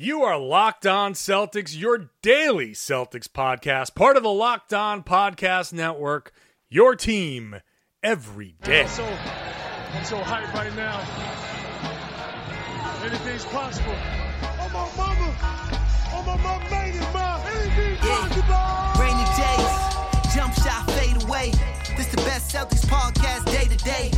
You are Locked On Celtics, your daily Celtics podcast, part of the Locked On Podcast Network, your team every day. I'm so, I'm so hyped right now. Anything's possible. Oh, my mama. Oh, my mama made it, ma. Anything's possible. Rainy days, jump shot fade away. This the best Celtics podcast day to day.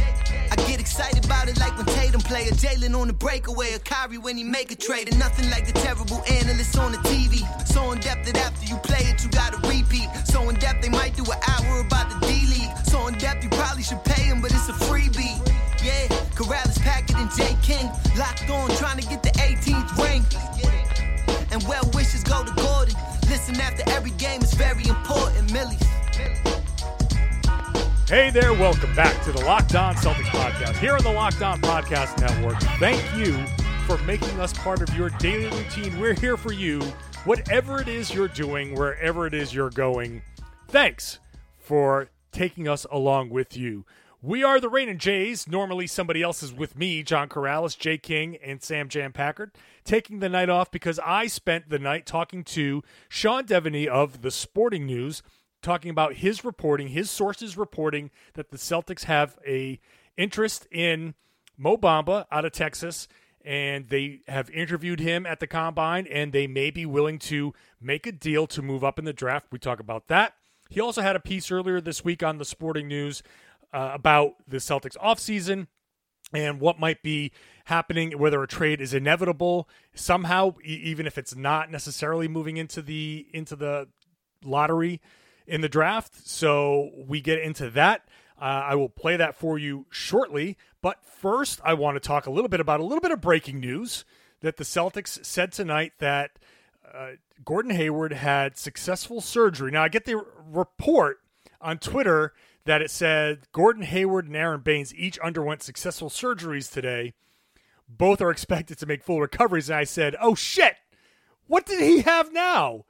Excited about it like when Tatum play a Jaylen on the breakaway, a Kyrie when he make a trade, and nothing like the terrible analysts on the TV. So in depth that after you play it, you gotta repeat. So in depth they might do an hour about the D League. So in depth you probably should pay him, but it's a freebie. Yeah, Karalis, Packard, and Jay King locked on, trying to get the 18th ring. And well wishes go to Gordon. Listen after every game is very important, Millies. Hey there, welcome back to the Locked On Celtics podcast here on the Locked On Podcast Network. Thank you for making us part of your daily routine. We're here for you, whatever it is you're doing, wherever it is you're going. Thanks for taking us along with you. We are the Rain and Jays. Normally, somebody else is with me, John Karalis, Jay King, and Sam Jam Packard, taking the night off because I spent the night talking to Sean Deveney of the Sporting News talking about his reporting, his sources reporting that the Celtics have a interest in Mo Bamba out of Texas, and they have interviewed him at the combine, and they may be willing to make a deal to move up in the draft. We talk about that. He also had a piece earlier this week on the Sporting News uh, about the Celtics offseason and what might be happening, whether a trade is inevitable somehow, e- even if it's not necessarily moving into the into the lottery in the draft. So we get into that. Uh, I will play that for you shortly. But first, I want to talk a little bit about a little bit of breaking news that the Celtics said tonight that uh, Gordon Hayward had successful surgery. Now, I get the report on Twitter that it said Gordon Hayward and Aron Baynes each underwent successful surgeries today. Both are expected to make full recoveries. And I said, oh shit, what did he have now?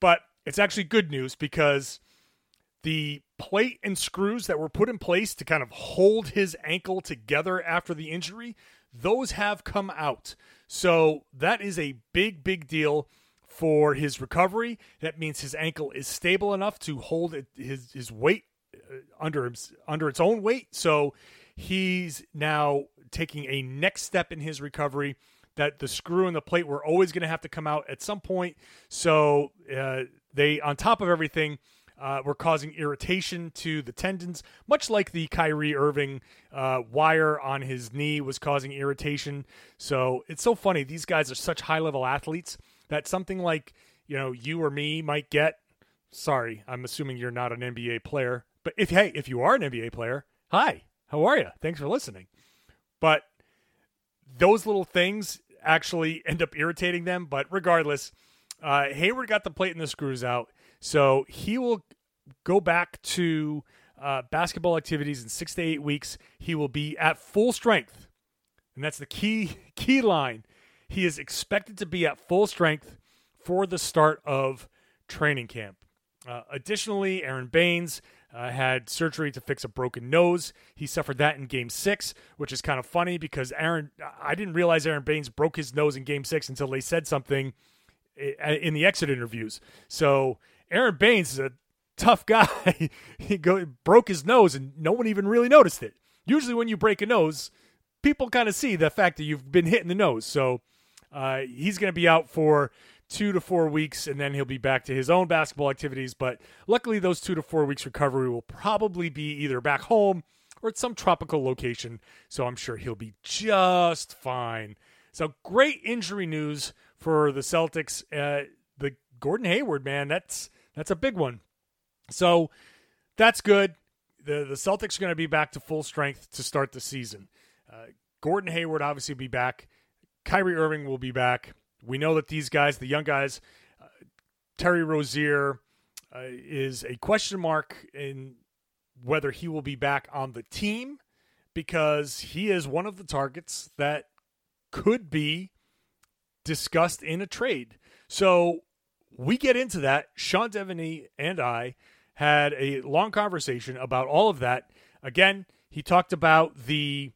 But it's actually good news because the plate and screws that were put in place to kind of hold his ankle together after the injury, those have come out. So that is a big, big deal for his recovery. That means his ankle is stable enough to hold it, his his weight uh, under under its own weight. So he's now taking a next step in his recovery. That the screw and the plate were always going to have to come out at some point. So uh, they, on top of everything, uh, were causing irritation to the tendons, much like the Kyrie Irving uh, wire on his knee was causing irritation. So it's so funny. These guys are such high level athletes that something like you know you or me might get. Sorry, I'm assuming you're not an NBA player, but if hey, if you are an NBA player, hi, how are you? Thanks for listening. But those little things actually end up irritating them. But regardless, uh, Hayward got the plate and the screws out, so he will go back to uh, basketball activities in six to eight weeks. He will be at full strength, and that's the key key line. He is expected to be at full strength for the start of training camp. Uh, additionally, Aron Baynes uh, had surgery to fix a broken nose. He suffered that in game six, which is kind of funny because Aaron, I didn't realize Aron Baynes broke his nose in game six until they said something in the exit interviews. So Aron Baynes is a tough guy. he go, broke his nose and no one even really noticed it. Usually, when you break a nose, people kind of see the fact that you've been hit in the nose. So uh, he's going to be out for two to four weeks, and then he'll be back to his own basketball activities. But luckily, those two to four weeks recovery will probably be either back home or at some tropical location. So I'm sure he'll be just fine. So great injury news for the Celtics. Uh, the Gordon Hayward man, that's that's a big one. So that's good. The the Celtics are going to be back to full strength to start the season. Uh, Gordon Hayward obviously will be back. Kyrie Irving will be back. We know that these guys, the young guys, uh, Terry Rozier uh, is a question mark in whether he will be back on the team because he is one of the targets that could be discussed in a trade. So we get into that. Sean Deveney and I had a long conversation about all of that. Again, he talked about the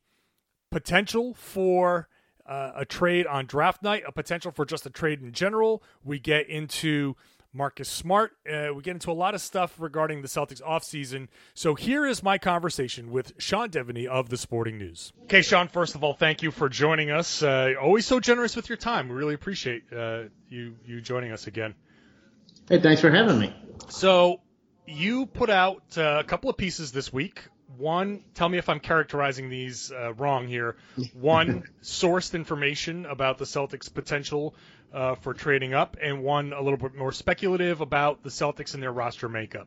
potential for uh, a trade on draft night, a potential for just a trade in general. We get into Marcus Smart. Uh, we get into a lot of stuff regarding the Celtics offseason. So here is my conversation with Sean Deveney of the Sporting News. Okay, Sean, first of all, thank you for joining us. Uh, always so generous with your time. We really appreciate uh, you, you joining us again. Hey, thanks for having me. So you put out uh, a couple of pieces this week. One, tell me if I'm characterizing these uh, wrong here. One, sourced information about the Celtics' potential uh, for trading up, and one a little bit more speculative about the Celtics and their roster makeup.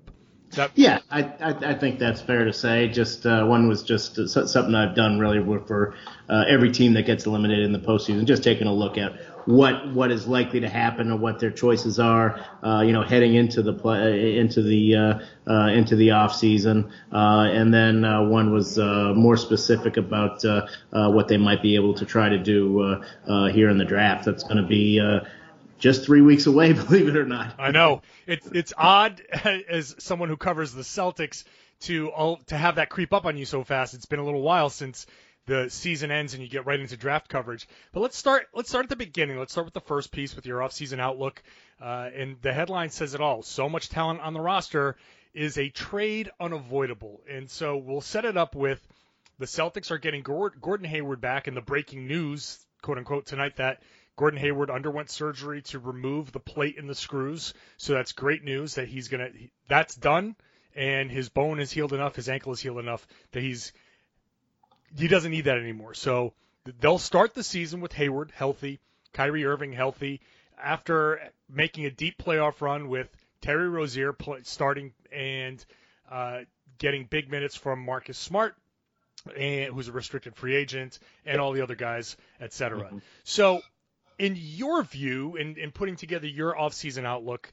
That- yeah, I, I, I think that's fair to say. Just uh, one was just something I've done really for uh, every team that gets eliminated in the postseason, just taking a look at what what is likely to happen or what their choices are, uh, you know, heading into the play into the uh, uh, into the off season, uh, and then uh, one was uh, more specific about uh, uh, what they might be able to try to do uh, uh, here in the draft. That's going to be. Just three weeks away, believe it or not. I know it's it's odd as someone who covers the Celtics to to have that creep up on you so fast. It's been a little while since the season ends and you get right into draft coverage. But let's start. Let's start at the beginning. Let's start with the first piece with your offseason outlook. Uh, and the headline says it all. So much talent on the roster is a trade unavoidable. And so we'll set it up with the Celtics are getting Gordon Hayward back, and the breaking news, quote unquote, tonight that Gordon Hayward underwent surgery to remove the plate in the screws. So that's great news that he's gonna. That's done, and his bone is healed enough, his ankle is healed enough that he's he doesn't need that anymore. So they'll start the season with Hayward healthy, Kyrie Irving healthy, after making a deep playoff run with Terry Rozier starting and uh, getting big minutes from Marcus Smart, and who's a restricted free agent, and all the other guys, etc. Mm-hmm. So, in your view, in, in putting together your offseason outlook,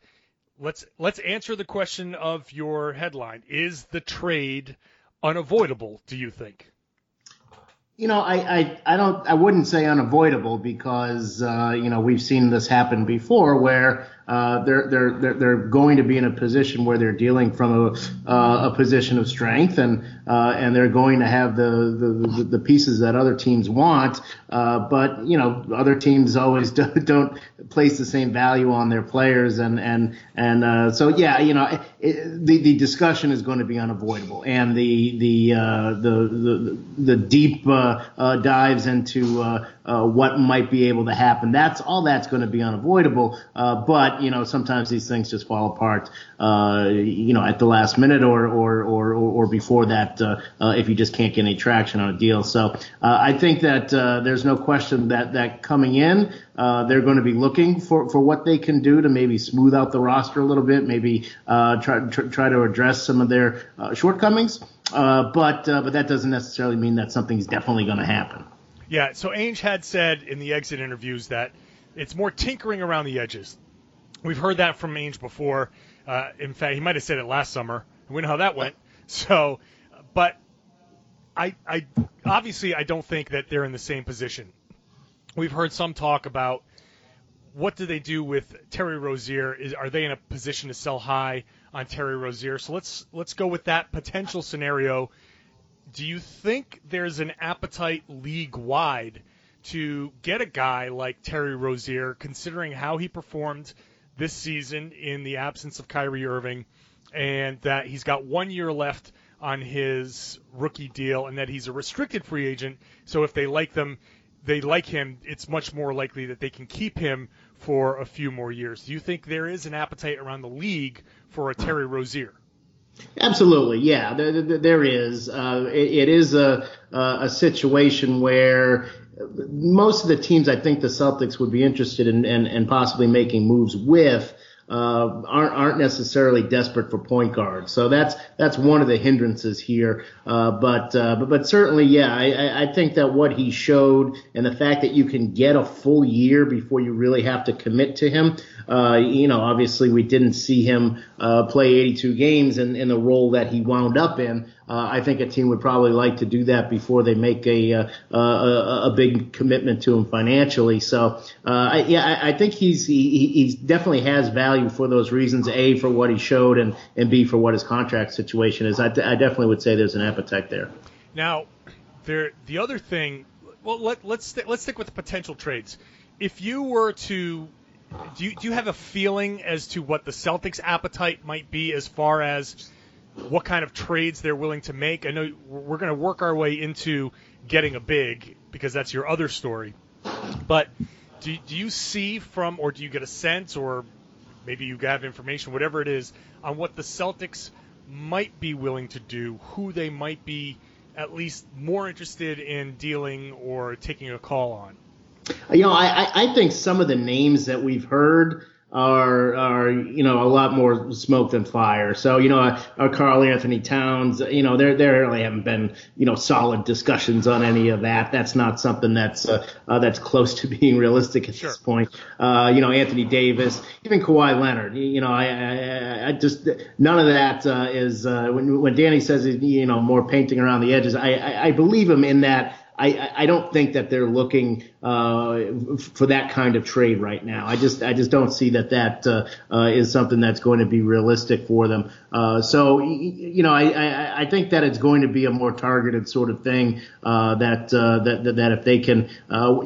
let's let's answer the question of your headline: Is the trade unavoidable? Do you think? You know, I, I, I don't, I wouldn't say unavoidable because, uh, you know, we've seen this happen before where uh, they're, they're, they're, they're going to be in a position where they're dealing from a, uh, a position of strength and, uh, and they're going to have the, the, the pieces that other teams want. Uh, but, you know, other teams always do, don't place the same value on their players. And, and, and, uh, so yeah, you know, it, the, the discussion is going to be unavoidable and the, the, the, the, the deep, dives into, what might be able to happen. That's all that's going to be unavoidable. Uh, you know, sometimes these things just fall apart. Uh, you know, at the last minute or or or or before that, uh, uh, if you just can't get any traction on a deal. So uh, I think that uh, there's no question that that coming in, uh, they're going to be looking for for what they can do to maybe smooth out the roster a little bit, maybe try try, try to address some of their shortcomings. But but that doesn't necessarily mean that something's definitely going to happen. Yeah, so Ainge had said in the exit interviews that it's more tinkering around the edges. We've heard that from Ainge before. Uh, in fact, he might have said it last summer. We know how that went. So, but I, I obviously I don't think that they're in the same position. We've heard some talk about what do they do with Terry Rozier? Is are they in a position to sell high on Terry Rozier? So let's let's go with that potential scenario do you think there's an appetite league wide to get a guy like Terry Rozier, considering how he performed this season in the absence of Kyrie Irving, and that he's got one year left on his rookie deal, and that he's a restricted free agent. So if they like them, they like him, it's much more likely that they can keep him for a few more years. Do you think there is an appetite around the league for a Terry Rozier? Absolutely, yeah, there, there is. Uh, it, it is a a situation where most of the teams I think the Celtics would be interested in and, and possibly making moves with uh, aren't aren't necessarily desperate for point guards. So that's that's one of the hindrances here. Uh, but, uh, but but certainly, yeah, I, I think that what he showed and the fact that you can get a full year before you really have to commit to him. Uh, you know, obviously we didn't see him uh, play 82 games in, in the role that he wound up in. Uh, I think a team would probably like to do that before they make a uh, a, a, big commitment to him financially. So uh, I, yeah, I, I think he's he, he definitely has value for those reasons. A for what he showed, and and B for what his contract situation is. I, I definitely would say there's an appetite there. Now, there the other thing well, let, let's st- let's stick with the potential trades. If you were to, do you, do you have a feeling as to what the Celtics' appetite might be as far as what kind of trades they're willing to make? I know we're going to work our way into getting a big because that's your other story, but do, do you see from or do you get a sense or maybe you have information, whatever it is, on what the Celtics might be willing to do, who they might be at least more interested in dealing or taking a call on? You know, I, I think some of the names that we've heard are are you know a lot more smoke than fire. So you know, uh, uh, Karl-Anthony Towns, you know, there there really haven't been you know solid discussions on any of that. That's not something that's uh, uh, that's close to being realistic at sure. this point. Uh, you know, Anthony Davis, even Kawhi Leonard. You know, I I, I just none of that uh, is uh, when when Danny says you know more painting around the edges. I I, I believe him in that. I, I don't think that they're looking uh, for that kind of trade right now. I just I just don't see that that uh, uh, is something that's going to be realistic for them. Uh, so you know I, I, I think that it's going to be a more targeted sort of thing uh, that, uh, that that if they can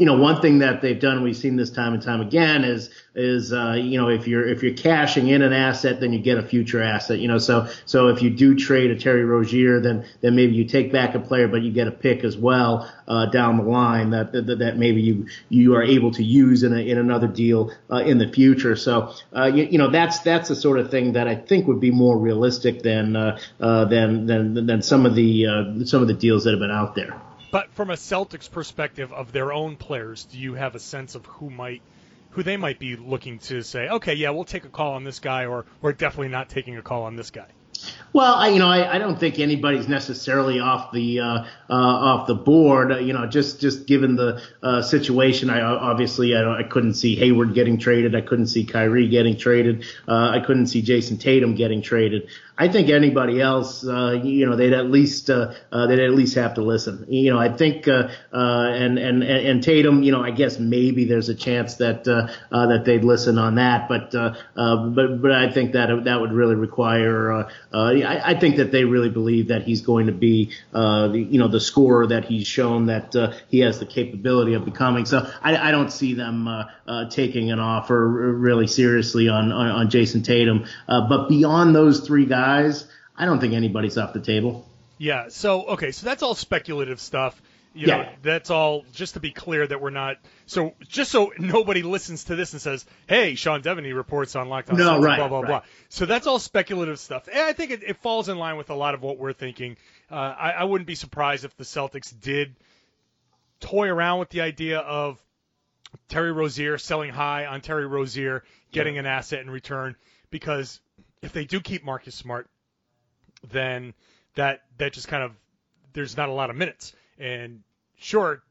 you know one thing that they've done we've seen this time and time again is is you know if you're if you're cashing in an asset then you get a future asset you know so so if you do trade a Terry Rozier then then maybe you take back a player but you get a pick as well down the line that, that that maybe you you are able to use in a, in another deal uh, in the future. So uh, you, you, know that's that's the sort of thing that I think would be more realistic than uh, uh than, than than some of the some of the deals that have been out there. But from a Celtics perspective of their own players, do you have a sense of who might who they might be looking to say, okay, yeah, we'll take a call on this guy, or we're definitely not taking a call on this guy? Well, I, you know, I, I don't think anybody's necessarily off the uh, uh, off the board. You know, just just given the uh, situation, I obviously I, I couldn't see Hayward getting traded. I couldn't see Kyrie getting traded. Uh, I couldn't see Jayson Tatum getting traded. I think anybody else, uh, you know, they'd at least uh, uh, they'd at least have to listen. You know, I think uh, uh, and and and Tatum, you know, I guess maybe there's a chance that uh, that they'd listen on that, but but but I think that that would really require. I, I think that they really believe that he's going to be, the, you know, the scorer that he's shown that he has the capability of becoming. So I, I don't see them taking an offer really seriously on on, on Jayson Tatum. But beyond those three guys guys, I don't think anybody's off the table. Yeah. So okay, so that's all speculative stuff. You know, Yeah. that's all just to be clear that we're not. So just so nobody listens to this and says, "Hey, Sean Deveney reports on Locked On No, Celtics," right, blah blah right. blah. So that's all speculative stuff, and I think it, it falls in line with a lot of what we're thinking. Uh, I, I wouldn't be surprised if the Celtics did toy around with the idea of Terry Rozier selling high on Terry Rozier, getting an asset in return, because if they do keep Marcus Smart, then that that just kind of there's not a lot of minutes. And sure,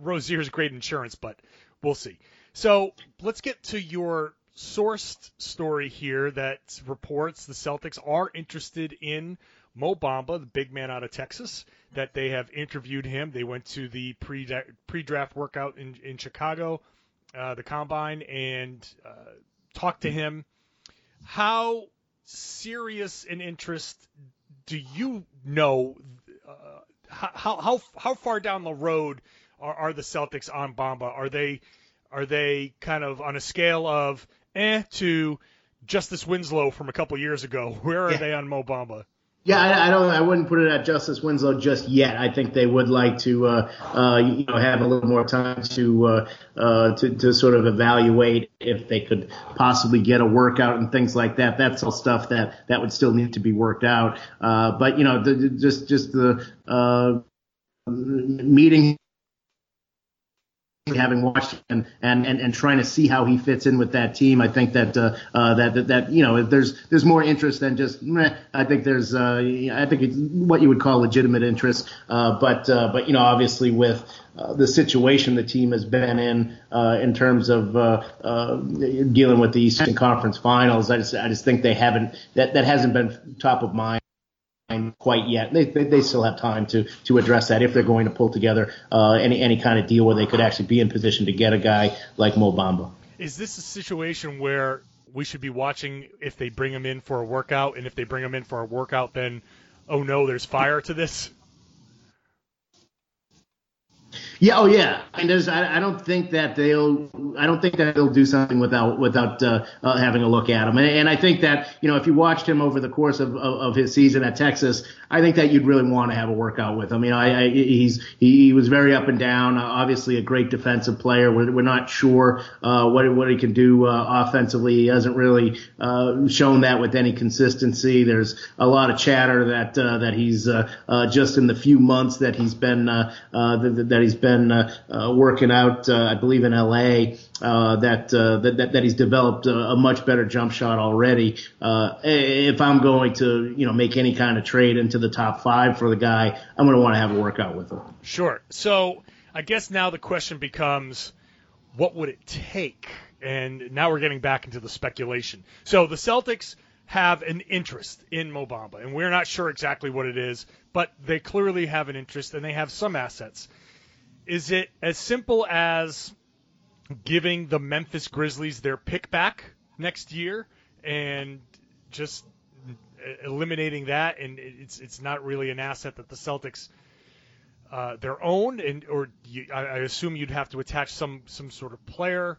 Rozier's great insurance, but we'll see. So let's get to your sourced story here that reports the Celtics are interested in Mo Bamba, the big man out of Texas, that they have interviewed him. They went to the pre pre-draft workout in, in Chicago, uh, the combine, and uh, talked to him. How serious an interest do you know? Uh, how how how far down the road are, are the Celtics on Bamba? Are they are they kind of on a scale of eh to Justice Winslow from a couple years ago? Where are Yeah. they on Mo Bamba? Yeah, I, I don't. I wouldn't put it at Justice Winslow just yet. I think they would like to, uh, uh, you know, have a little more time to, uh, uh, to to sort of evaluate if they could possibly get a workout and things like that. That's all stuff that that would still need to be worked out. Uh, but you know, the, just just the uh, meeting having watched and, and, and, and trying to see how he fits in with that team, I think that uh, uh, that, that that you know there's there's more interest than just. Meh. I think there's uh, I think it's what you would call legitimate interest, uh, but uh, but you know obviously with uh, the situation the team has been in uh, in terms of uh, uh, dealing with the Eastern Conference Finals, I just I just think they haven't that that hasn't been top of mind quite yet. They, they they still have time to to address that if they're going to pull together uh, any any kind of deal where they could actually be in position to get a guy like Mo Bamba. Is this a situation where we should be watching if they bring him in for a workout, and if they bring him in for a workout, then oh no, there's fire to this? Yeah, oh yeah. I there's. I, I don't think that they'll. I don't think that they'll do something without without uh, uh, having a look at him. And, and I think that you know if you watched him over the course of, of, of his season at Texas, I think that you'd really want to have a workout with him. You know, I, I, he's he, he was very up and down. Uh, obviously, a great defensive player. We're, we're not sure uh, what what he can do uh, offensively. He hasn't really uh, shown that with any consistency. There's a lot of chatter that that he's just in the few months that he's been that, that he's been uh, uh, working out, uh, I believe in LA, that, that that he's developed a, a much better jump shot already. If I'm going to you know make any kind of trade into the top five for the guy, I'm going to want to have a workout with him. Sure. So I guess now the question becomes, what would it take? And now we're getting back into the speculation. So the Celtics have an interest in Mo Bamba, and we're not sure exactly what it is, but they clearly have an interest and they have some assets. Is it as simple as giving the Memphis Grizzlies their pick back next year and just eliminating that, and it's it's not really an asset that the Celtics uh, their own, and or you, I, I assume you'd have to attach some some sort of player.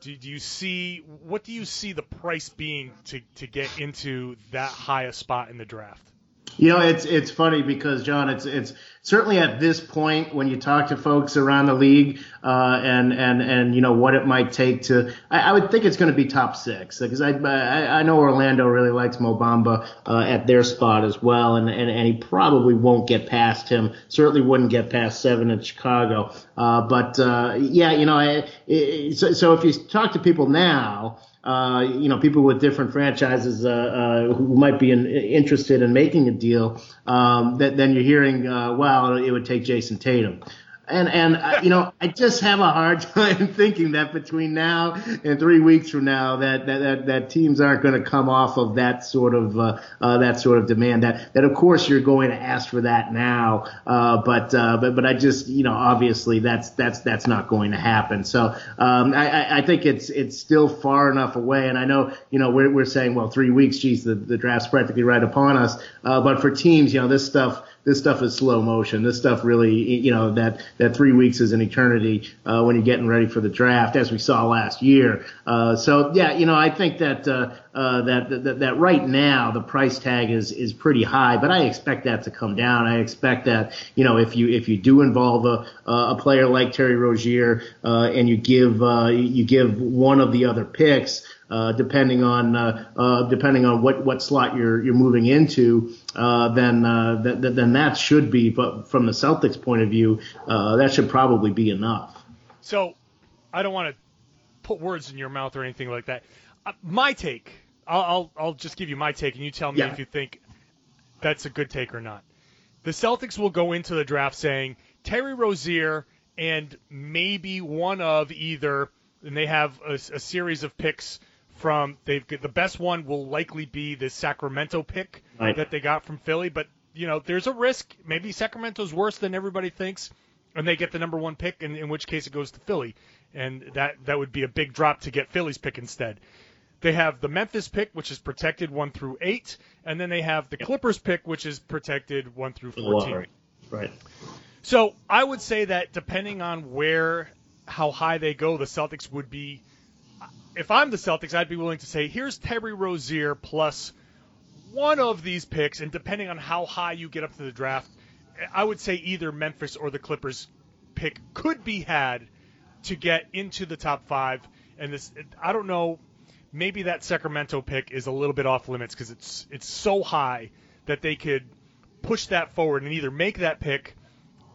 Do, do you see what do you see the price being to to get into that high a spot in the draft? You know, it's it's funny because John, it's it's certainly at this point when you talk to folks around the league uh, and and and you know what it might take to, I, I would think it's going to be top six because I, I I know Orlando really likes Mo Bamba uh, at their spot as well, and, and and he probably won't get past him. Certainly wouldn't get past seven in Chicago. Uh, but uh, yeah, you know, I, it, so so if you talk to people now uh, you know, people with different franchises uh, uh, who might be in, interested in making a deal, um, that, then you're hearing, uh, well, it would take Jayson Tatum. And and uh, you know, I just have a hard time thinking that between now and three weeks from now, that that that, that teams aren't going to come off of that sort of uh, uh, that sort of demand. That that of course you're going to ask for that now, uh, but uh, but but I just you know obviously that's that's that's not going to happen. So um, I, I think it's it's still far enough away. And I know you know we're we're saying well three weeks, geez, the the draft's practically right upon us. Uh, but for teams, you know, this stuff this stuff is slow motion. This stuff really, you know, that that three weeks is an eternity uh, when you're getting ready for the draft, as we saw last year. Uh, so yeah, you know, I think that, uh, uh, that that that right now the price tag is is pretty high, but I expect that to come down. I expect that you know if you if you do involve a a player like Terry Rozier uh, and you give uh, you give one of the other picks uh, depending on uh, uh, depending on what, what slot you're you're moving into, uh, then uh, th- th- then that should be. But from the Celtics' point of view, uh, that should probably be enough. So, I don't want to put words in your mouth or anything like that. Uh, my take, I'll, I'll I'll just give you my take, and you tell me Yeah. if you think that's a good take or not. The Celtics will go into the draft saying Terry Rozier and maybe one of either, and they have a, a series of picks from they've the best one will likely be the Sacramento pick Right. that they got from Philly, but you know there's a risk. Maybe Sacramento's worse than everybody thinks, and they get the number one pick, and in which case it goes to Philly, and that that would be a big drop to get Philly's pick instead. They have the Memphis pick, which is protected one through eight, and then they have the Clippers pick, which is protected one through fourteen. Right. So I would say that depending on where, how high they go, the Celtics would be. If I'm the Celtics, I'd be willing to say, here's Terry Rozier plus one of these picks, and depending on how high you get up to the draft, I would say either Memphis or the Clippers pick could be had to get into the top five. And this, I don't know, maybe that Sacramento pick is a little bit off limits because it's it's so high that they could push that forward and either make that pick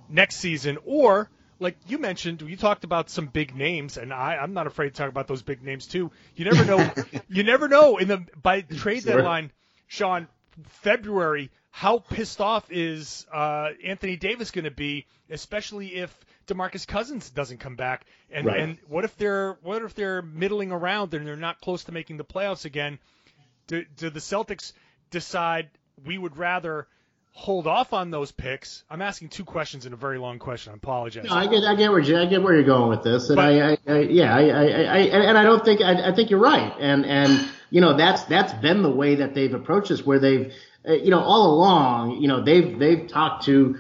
next season or like you mentioned you talked about some big names and I, I'm not afraid to talk about those big names too you never know you never know in the by trade Sure. deadline Sean February how pissed off is uh, Anthony Davis going to be especially if DeMarcus Cousins doesn't come back and Right. and what if they're what if they're middling around and they're not close to making the playoffs again do, do the Celtics decide we would rather hold off on those picks? I'm asking two questions in a very long question. I apologize. No, I get, I get where you, I get where you're going with this, and But- I, I, I, yeah, I, I, I, and I don't think, I, I think you're right, and and you know that's that's been the way that they've approached this, where they've, uh, you know, all along, you know, they've they've talked to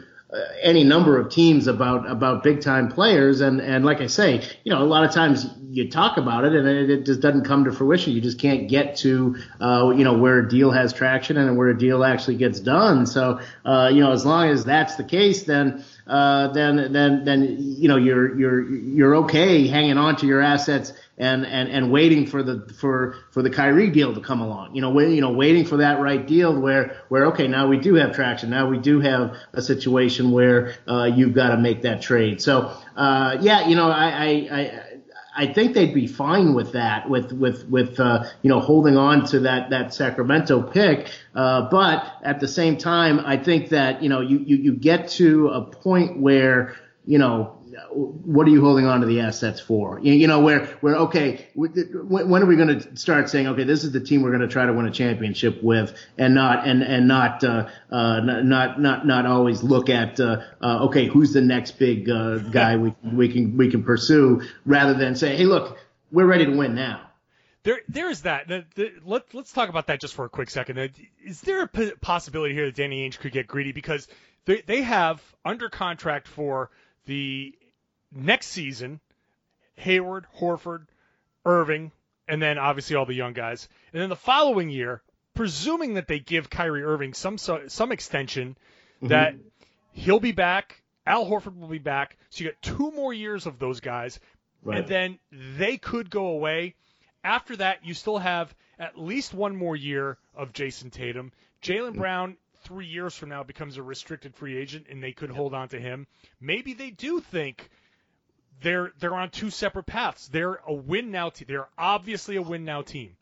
any number of teams about about big time players, and and like I say, you know, a lot of times you talk about it and it, it just doesn't come to fruition. You just can't get to uh, you know where a deal has traction and where a deal actually gets done. So uh, you know, as long as that's the case, then uh, then then then you know you're you're you're okay hanging on to your assets and and and waiting for the for for the Kyrie deal to come along. You know, wait, you know, waiting for that right deal where where okay, now we do have traction. Now we do have a situation where uh, you've got to make that trade. So uh, yeah, you know, I I, I I think they'd be fine with that, with with with uh, you know holding on to that that Sacramento pick. Uh, but at the same time, I think that you know you you, you get to a point where you know what are you holding on to the assets for? You, you know, where, where, okay, when, are we going to start saying, okay, this is the team we're going to try to win a championship with and not, and, and not, uh, uh, not, not, not always look at, uh, uh, okay, who's the next big, uh, guy we, we can, we can pursue rather than say, hey, look, we're ready to win now. There, there's that. The, the, let, let's talk about that just for a quick second. Is there a possibility here that Danny Ainge could get greedy because they, they have under contract for the next season, Hayward, Horford, Irving, and then obviously all the young guys. And then the following year, presuming that they give Kyrie Irving some some extension, mm-hmm. that he'll be back, Al Horford will be back. So you got two more years of those guys, right. and then they could go away. After that, you still have at least one more year of Jayson Tatum. Jaylen mm-hmm. Brown, three years from now, becomes a restricted free agent, and they could hold on to him. Maybe they do think they're they're on two separate paths. They're a win now team. They're obviously a win now team.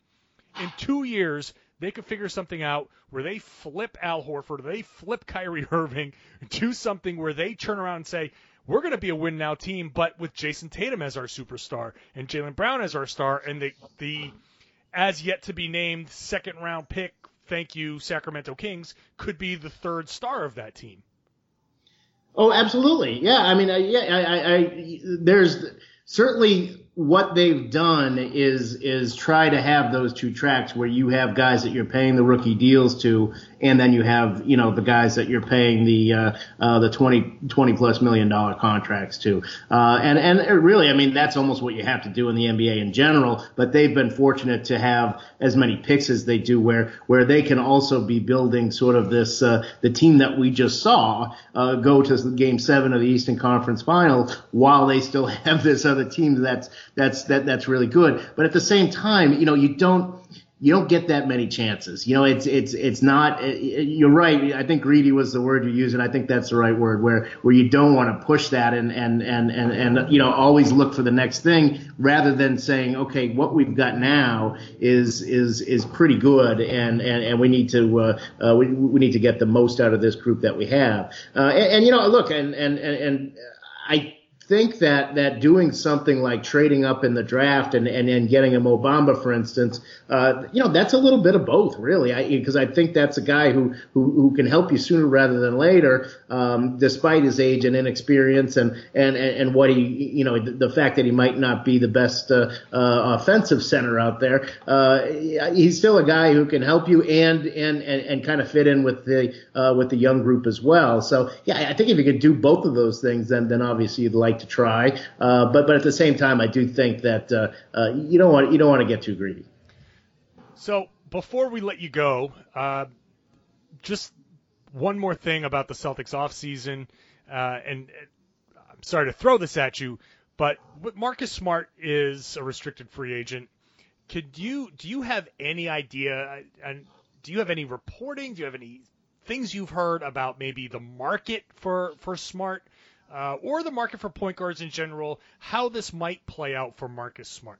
In two years, they could figure something out where they flip Al Horford, they flip Kyrie Irving, do something where they turn around and say, we're going to be a win now team, but with Jayson Tatum as our superstar and Jaylen Brown as our star, and the the as yet to be named second round pick, thank you Sacramento Kings, could be the third star of that team. Oh, absolutely. Yeah. I mean, I, yeah, I, I, I, there's certainly what they've done is is try to have those two tracks where you have guys that you're paying the rookie deals to, and then you have you know the guys that you're paying the uh, uh, the 20 20 plus million dollar contracts to, uh, and and really I mean that's almost what you have to do in the NBA in general. But they've been fortunate to have as many picks as they do, where where they can also be building sort of this uh, the team that we just saw uh, go to Game Seven of the Eastern Conference Final while they still have this other team that's that's that that's really good. But at the same time, you know, you don't you don't get that many chances. You know, it's it's it's not. You're right. I think greedy was the word you used, and I think that's the right word. Where where you don't want to push that and and and and and you know always look for the next thing rather than saying, okay, what we've got now is is is pretty good, and and and we need to uh, uh, we we need to get the most out of this group that we have. Uh, and, and you know, look, and and and, and I think that that doing something like trading up in the draft and and, and getting a Mo Bamba, for instance, uh, you know, that's a little bit of both, really, because I, I, think that's a guy who, who who can help you sooner rather than later, um, despite his age and inexperience and and and what he, you know, the, the fact that he might not be the best uh, uh, offensive center out there, uh, he's still a guy who can help you and and and, and kind of fit in with the uh, with the young group as well. So yeah, I think if you could do both of those things, then then obviously you'd like to try. Uh, but but at the same time, I do think that uh, uh, you don't want you don't want to get too greedy. So before we let you go, uh, just one more thing about the Celtics offseason, uh, and I'm sorry to throw this at you, but Marcus Smart is a restricted free agent. Could you do you have any idea and do you have any reporting? Do you have any things you've heard about maybe the market for for Smart? Uh, or the market for point guards in general, how this might play out for Marcus Smart?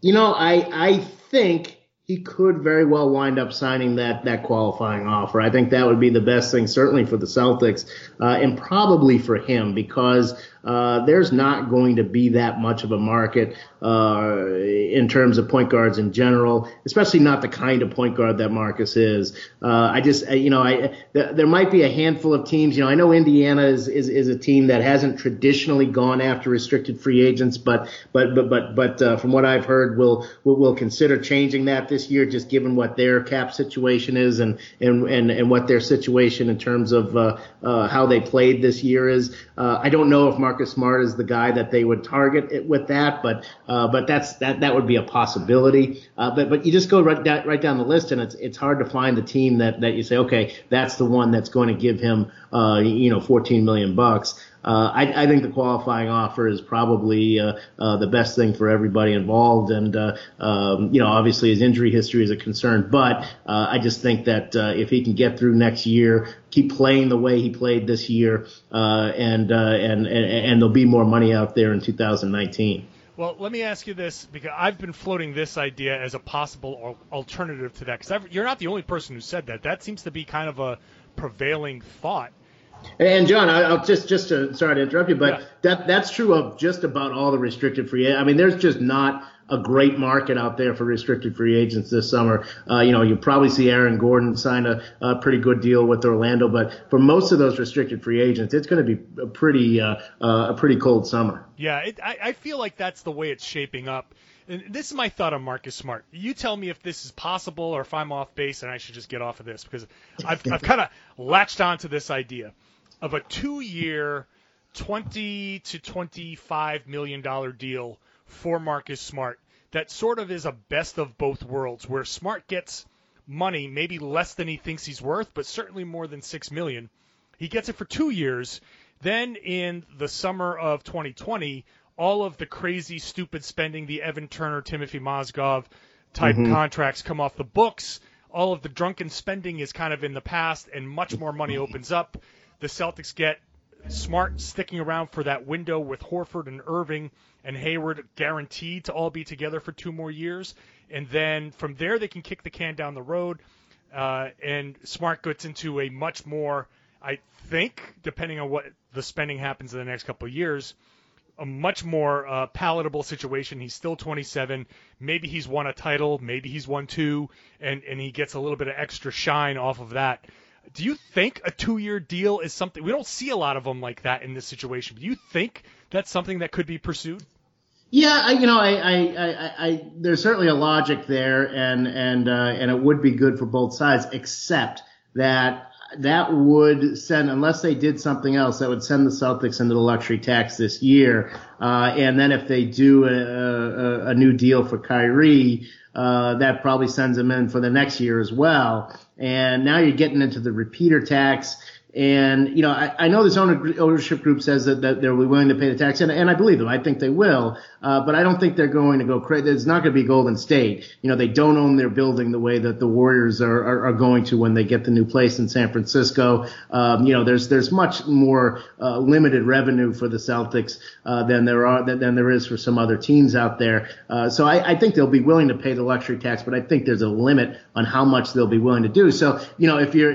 You know, I I think he could very well wind up signing that that qualifying offer. I think that would be the best thing, certainly for the Celtics, uh, and probably for him because uh, there's not going to be that much of a market uh, in terms of point guards in general, especially not the kind of point guard that Marcus is. Uh, I just, you know, I th- there might be a handful of teams. You know, I know Indiana is, is is a team that hasn't traditionally gone after restricted free agents, but but but but but uh, from what I've heard, will will will consider changing that this year, just given what their cap situation is and and and, and what their situation in terms of uh, uh, how they played this year is. Uh, I don't know if Marcus Smart is the guy that they would target it with that, but uh, but that's that that would be a possibility. Uh, but but you just go right down, right down the list, and it's it's hard to find the team that that you say, okay, that's the one that's going to give him uh, you know 14 million bucks. Uh, I, I, think the qualifying offer is probably uh, uh, the best thing for everybody involved. And, uh, um, you know, obviously his injury history is a concern, but uh, I just think that uh, if he can get through next year, keep playing the way he played this year, and, and, and, and there'll be more money out there in 2019. Well, let me ask you this because I've been floating this idea as a possible alternative to that. Because you're not the only person who said that. That seems to be kind of a prevailing thought and John, I'll just just to sorry to interrupt you, but yeah. that that's true of just about all the restricted free. Agents. I mean, there's just not a great market out there for restricted free agents this summer. Uh, you know, you probably see Aaron Gordon sign a, a, pretty good deal with Orlando, but for most of those restricted free agents, it's going to be a pretty uh, uh, a pretty cold summer. Yeah, it, I, I feel like that's the way it's shaping up. And this is my thought on Marcus Smart. You tell me if this is possible or if I'm off base and I should just get off of this because I've, I've kind of latched onto this idea of a two-year, 20 to 25 million dollar deal for Marcus Smart. That sort of is a best of both worlds, where Smart gets money, maybe less than he thinks he's worth, but certainly more than six million. He gets it for two years. Then in the summer of 2020, all of the crazy, stupid spending, the Evan Turner, Timofey Mozgov type mm-hmm. contracts come off the books. All of the drunken spending is kind of in the past, and much more money opens up the Celtics get Smart sticking around for that window with Horford and Irving and Hayward guaranteed to all be together for two more years. And then from there, they can kick the can down the road. Uh, and Smart gets into a much more, I think, depending on what the spending happens in the next couple of years, a much more uh, palatable situation. He's still 27. Maybe he's won a title. Maybe he's won two, and and he gets a little bit of extra shine off of that. Do you think a two-year deal is something we don't see a lot of them like that in this situation? Do you think that's something that could be pursued? Yeah, I, you know, I, I, I, I, there's certainly a logic there, and and uh, and it would be good for both sides, except that that would send, unless they did something else, that would send the Celtics into the luxury tax this year. Uh, and then if they do a, a, a new deal for Kyrie, uh, that probably sends them in for the next year as well. And now you're getting into the repeater tax. And, you know, I, I know this ownership group says that, that they're willing to pay the tax, and, and I believe them. I think they will. Uh, but I don't think they're going to go crazy. It's not going to be Golden State. You know, they don't own their building the way that the Warriors are, are, are going to when they get the new place in San Francisco. Um, you know, there's there's much more uh, limited revenue for the Celtics uh, than there are than, there is for some other teams out there. Uh, so I, I think they'll be willing to pay the luxury tax, but I think there's a limit on how much they'll be willing to do. So you know, if you're,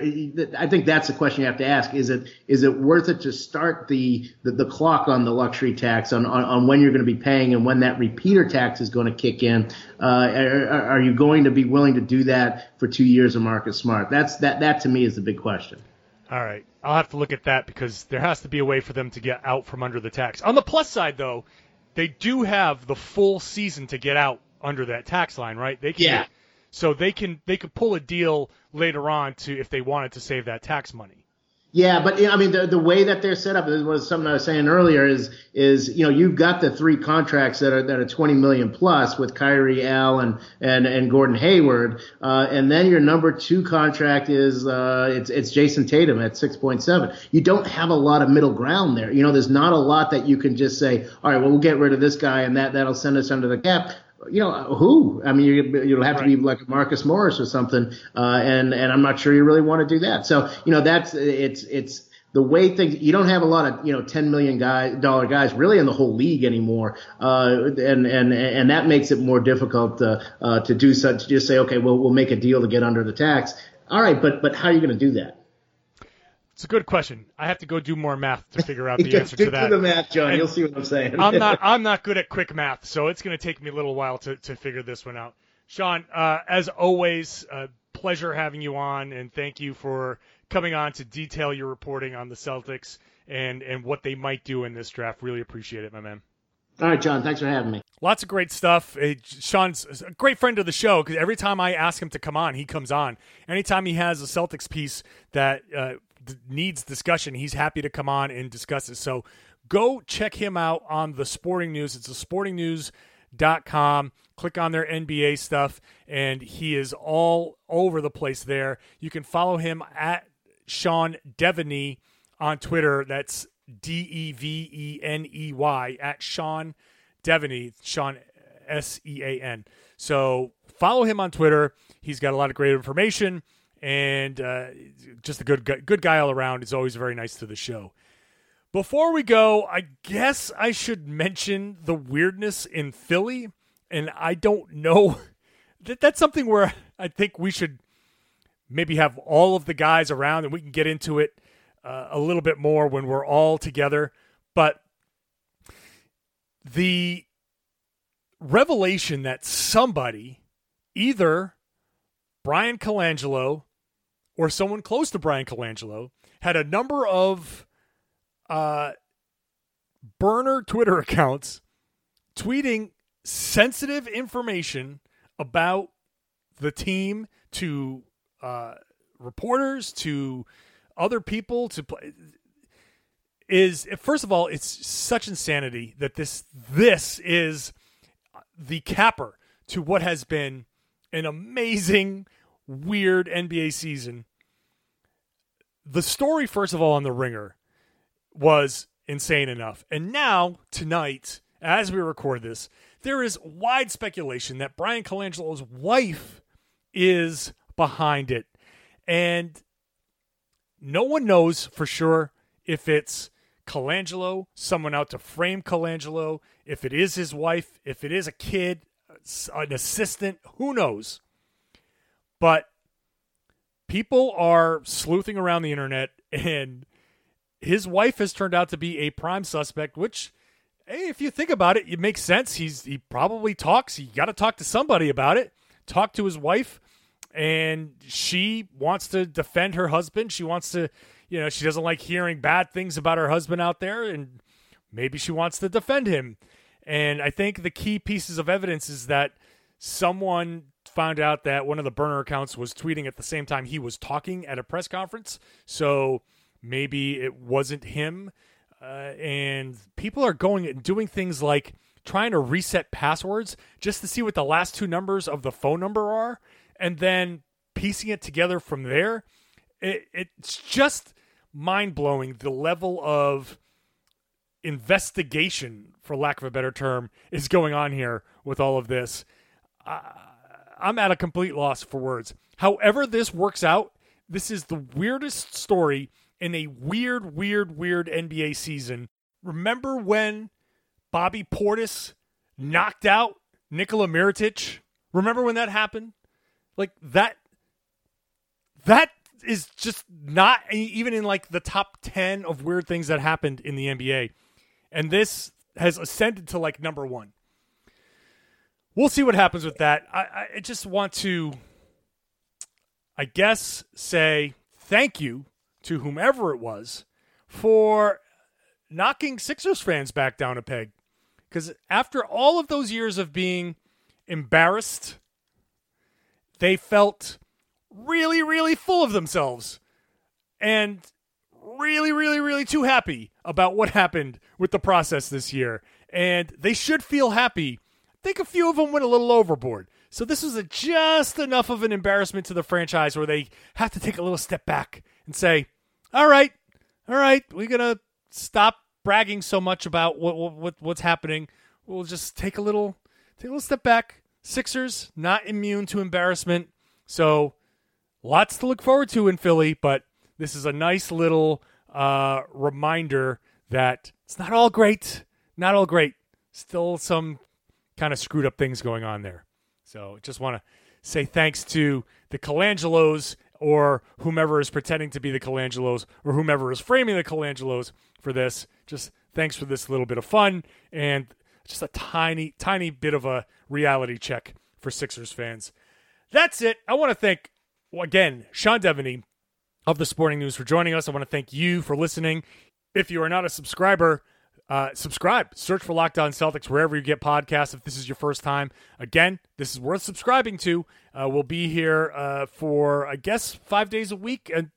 I think that's the question you have to ask: is it is it worth it to start the the, the clock on the luxury tax on, on, on when you're going to be paying and when that repeater tax is going to kick in. Uh, are, are, you going to be willing to do that for two years of Marcus Smart? That's that. That to me is the big question. All right, I'll have to look at that because there has to be a way for them to get out from under the tax. On the plus side, though, they do have the full season to get out under that tax line, right? They can, yeah. So they can they could pull a deal later on to if they wanted to save that tax money. Yeah, but I mean the the way that they're set up was something I was saying earlier is is you know you've got the three contracts that are that are 20 million plus with Kyrie, Al, and and and Gordon Hayward, uh, and then your number two contract is uh, it's it's Jayson Tatum at 6.7. You don't have a lot of middle ground there. You know, there's not a lot that you can just say, all right, well we'll get rid of this guy and that that'll send us under the cap you know who? I mean, you, you'll have right. to be like Marcus Morris or something, uh, and and I'm not sure you really want to do that. So you know that's it's it's the way things you don't have a lot of you know 10 million guy dollar guys really in the whole league anymore uh, and and and that makes it more difficult uh, uh, to do such to just say okay well we'll make a deal to get under the tax all right but but how are you going to do that it's a good question. I have to go do more math to figure out the answer to that. Do the math, John. And You'll see what I'm saying. I'm not. I'm not good at quick math, so it's going to take me a little while to, to figure this one out. Sean, uh, as always, uh, pleasure having you on, and thank you for coming on to detail your reporting on the Celtics and and what they might do in this draft. Really appreciate it, my man. All right, John. Thanks for having me. Lots of great stuff. Uh, Sean's a great friend of the show because every time I ask him to come on, he comes on. Anytime he has a Celtics piece that uh, needs discussion, he's happy to come on and discuss it. So go check him out on the Sporting News. It's the Sporting News.com. Click on their NBA stuff, and he is all over the place there. You can follow him at Sean deveney on Twitter. That's D E V E N E Y at Sean deveney Sean S E A N. So follow him on Twitter. He's got a lot of great information and uh, just a good good guy all around. He's always very nice to the show. Before we go, I guess I should mention the weirdness in Philly, and I don't know that that's something where I think we should maybe have all of the guys around and we can get into it uh, a little bit more when we're all together. But the revelation that somebody, either Bryan Colangelo or someone close to Bryan Colangelo, had a number of uh, burner Twitter accounts tweeting sensitive information about the team to uh, reporters, to other people, to play is first of all, it's such insanity that this this is the capper to what has been an amazing, weird NBA season. The story, first of all, on the Ringer was insane enough, and now tonight, as we record this, there is wide speculation that Bryan Colangelo's wife is behind it, and no one knows for sure if it's Colangelo, someone out to frame Colangelo, if it is his wife, if it is a kid, an assistant, who knows? But people are sleuthing around the internet, and his wife has turned out to be a prime suspect, which, hey, if you think about it, it makes sense. He's he probably talks. He got to talk to somebody about it. Talk to his wife, and she wants to defend her husband. She wants to you know, she doesn't like hearing bad things about her husband out there, and maybe she wants to defend him. And I think the key pieces of evidence is that someone found out that one of the burner accounts was tweeting at the same time he was talking at a press conference. So maybe it wasn't him. Uh, and people are going and doing things like trying to reset passwords just to see what the last two numbers of the phone number are and then piecing it together from there. It, it's just mind blowing the level of investigation, for lack of a better term, is going on here with all of this. Uh, I'm at a complete loss for words. However, this works out, this is the weirdest story in a weird, weird, weird NBA season. Remember when Bobby Portis knocked out Nikola Mirotic? Remember when that happened? Like that that is just not even in like the top 10 of weird things that happened in the NBA. And this has ascended to like number one. We'll see what happens with that. I, I just want to, I guess, say thank you to whomever it was for knocking Sixers fans back down a peg. Because after all of those years of being embarrassed, they felt really, really full of themselves and really, really, really too happy about what happened with the process this year. And they should feel happy. Think a few of them went a little overboard. So this was a, just enough of an embarrassment to the franchise where they have to take a little step back and say, "All right, all right, we're gonna stop bragging so much about what, what what's happening. We'll just take a little take a little step back." Sixers not immune to embarrassment, so lots to look forward to in Philly, but this is a nice little uh, reminder that it's not all great, not all great. Still some kind of screwed up things going on there. So just want to say thanks to the Colangelos or whomever is pretending to be the Colangelos or whomever is framing the Colangelos for this. Just thanks for this little bit of fun and just a tiny, tiny bit of a reality check for Sixers fans. That's it. I want to thank again, Sean Deveney of the Sporting News for joining us. I want to thank you for listening. If you are not a subscriber, Uh, subscribe. Search for Locked On Celtics wherever you get podcasts. If this is your first time, again, this is worth subscribing to. Uh, we'll be here uh, for I guess five days a week and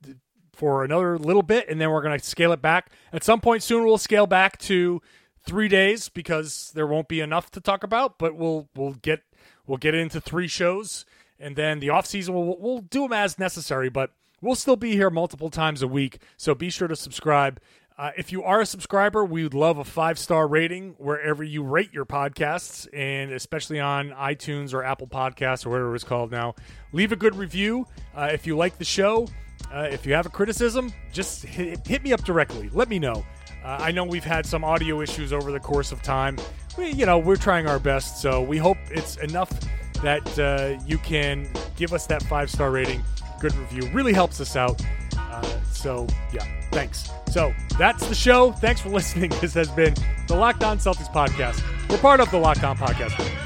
for another little bit, and then we're going to scale it back. At some point soon, we'll scale back to three days because there won't be enough to talk about. But we'll we'll get we'll get into three shows, and then the off season we'll we'll do them as necessary. But we'll still be here multiple times a week, so be sure to subscribe. Uh, if you are a subscriber, we would love a five star rating wherever you rate your podcasts, and especially on iTunes or Apple Podcasts or whatever it's called now. Leave a good review uh, if you like the show. Uh, if you have a criticism, just hit, hit me up directly. Let me know. Uh, I know we've had some audio issues over the course of time. We, you know, we're trying our best, so we hope it's enough that uh, you can give us that five star rating. Good review really helps us out. Uh, so yeah, thanks. So that's the show. Thanks for listening. This has been the Locked On Celtics podcast. We're part of the Locked On podcast.